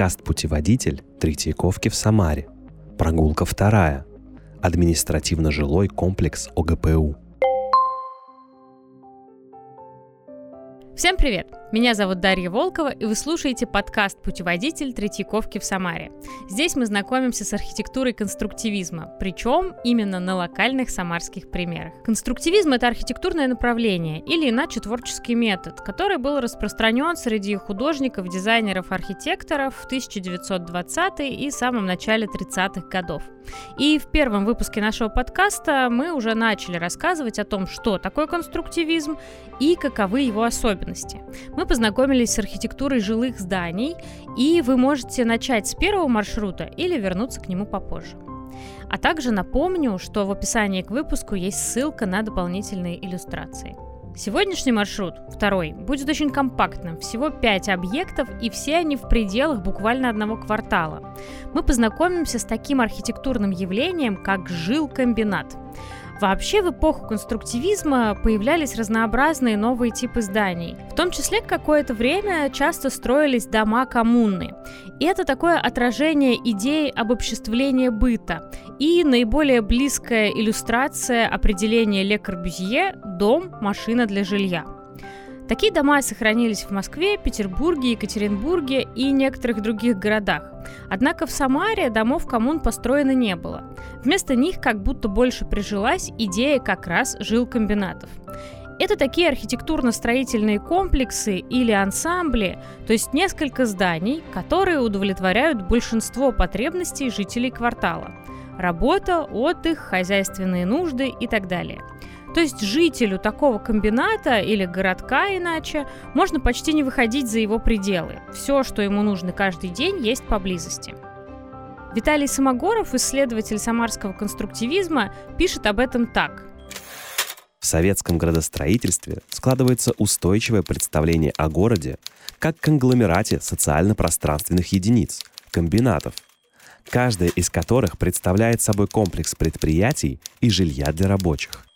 Подкаст «Путеводитель» Третьяковки в Самаре. Прогулка вторая. Административно-жилой комплекс ОГПУ. Всем привет! Меня зовут Дарья Волкова, и вы слушаете подкаст «Путеводитель Третьяковки в Самаре». Здесь мы знакомимся с архитектурой конструктивизма, причем именно на локальных самарских примерах. Конструктивизм — это архитектурное направление, или иначе творческий метод, который был распространен среди художников, дизайнеров, архитекторов в 1920-е и самом начале 30-х годов. И в первом выпуске нашего подкаста мы уже начали рассказывать о том, что такое конструктивизм и каковы его особенности. Мы познакомились с архитектурой жилых зданий, и вы можете начать с первого маршрута или вернуться к нему попозже. А также напомню, что в описании к выпуску есть ссылка на дополнительные иллюстрации. Сегодняшний маршрут, второй, будет очень компактным. Всего 5 объектов, и все они в пределах буквально одного квартала. Мы познакомимся с таким архитектурным явлением, как жилкомбинат. Вообще в эпоху конструктивизма появлялись разнообразные новые типы зданий. В том числе какое-то время часто строились дома коммуны. И это такое отражение идеи обобществления быта и наиболее близкая иллюстрация определения Ле Корбюзье «дом, машина для жилья». Такие дома сохранились в Москве, Петербурге, Екатеринбурге и некоторых других городах. Однако в Самаре домов коммун построено не было. Вместо них как будто больше прижилась идея как раз жилкомбинатов. Это такие архитектурно-строительные комплексы или ансамбли, то есть несколько зданий, которые удовлетворяют большинство потребностей жителей квартала. Работа, отдых, хозяйственные нужды и так далее – то есть жителю такого комбината или городка иначе можно почти не выходить за его пределы. Все, что ему нужно каждый день, есть поблизости. Виталий Самогоров, исследователь самарского конструктивизма, пишет об этом так. В советском градостроительстве складывается устойчивое представление о городе как конгломерате социально-пространственных единиц, комбинатов, каждая из которых представляет собой комплекс предприятий и жилья для рабочих.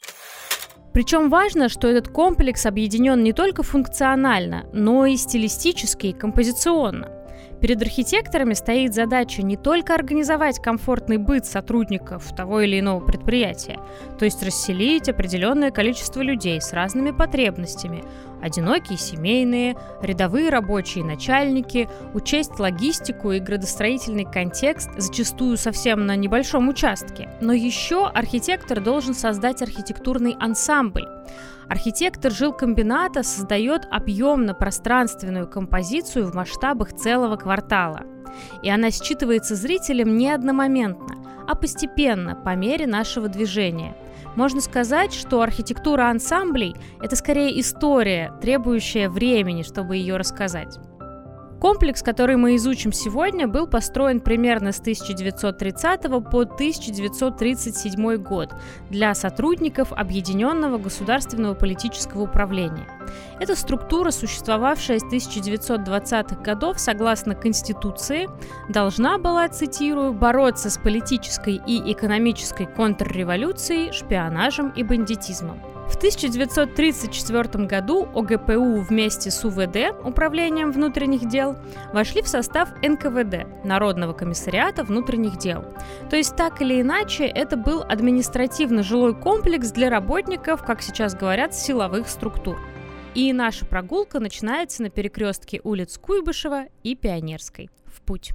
Причем важно, что этот комплекс объединен не только функционально, но и стилистически и композиционно. Перед архитекторами стоит задача не только организовать комфортный быт сотрудников того или иного предприятия, то есть расселить определенное количество людей с разными потребностями, одинокие семейные, рядовые рабочие начальники, учесть логистику и градостроительный контекст, зачастую совсем на небольшом участке. Но еще архитектор должен создать архитектурный ансамбль. Архитектор жилкомбината создает объемно-пространственную композицию в масштабах целого квартала. И она считывается зрителем не одномоментно, а постепенно, по мере нашего движения. Можно сказать, что архитектура ансамблей – это скорее история, требующая времени, чтобы ее рассказать. Комплекс, который мы изучим сегодня, был построен примерно с 1930 по 1937 год для сотрудников Объединенного государственного политического управления. Эта структура, существовавшая с 1920-х годов согласно Конституции, должна была, цитирую, бороться с политической и экономической контрреволюцией, шпионажем и бандитизмом. В 1934 году ОГПУ вместе с УВД, Управлением внутренних дел, вошли в состав НКВД, Народного комиссариата внутренних дел. То есть так или иначе это был административно-жилой комплекс для работников, как сейчас говорят, силовых структур. И наша прогулка начинается на перекрестке улиц Куйбышева и Пионерской. В путь!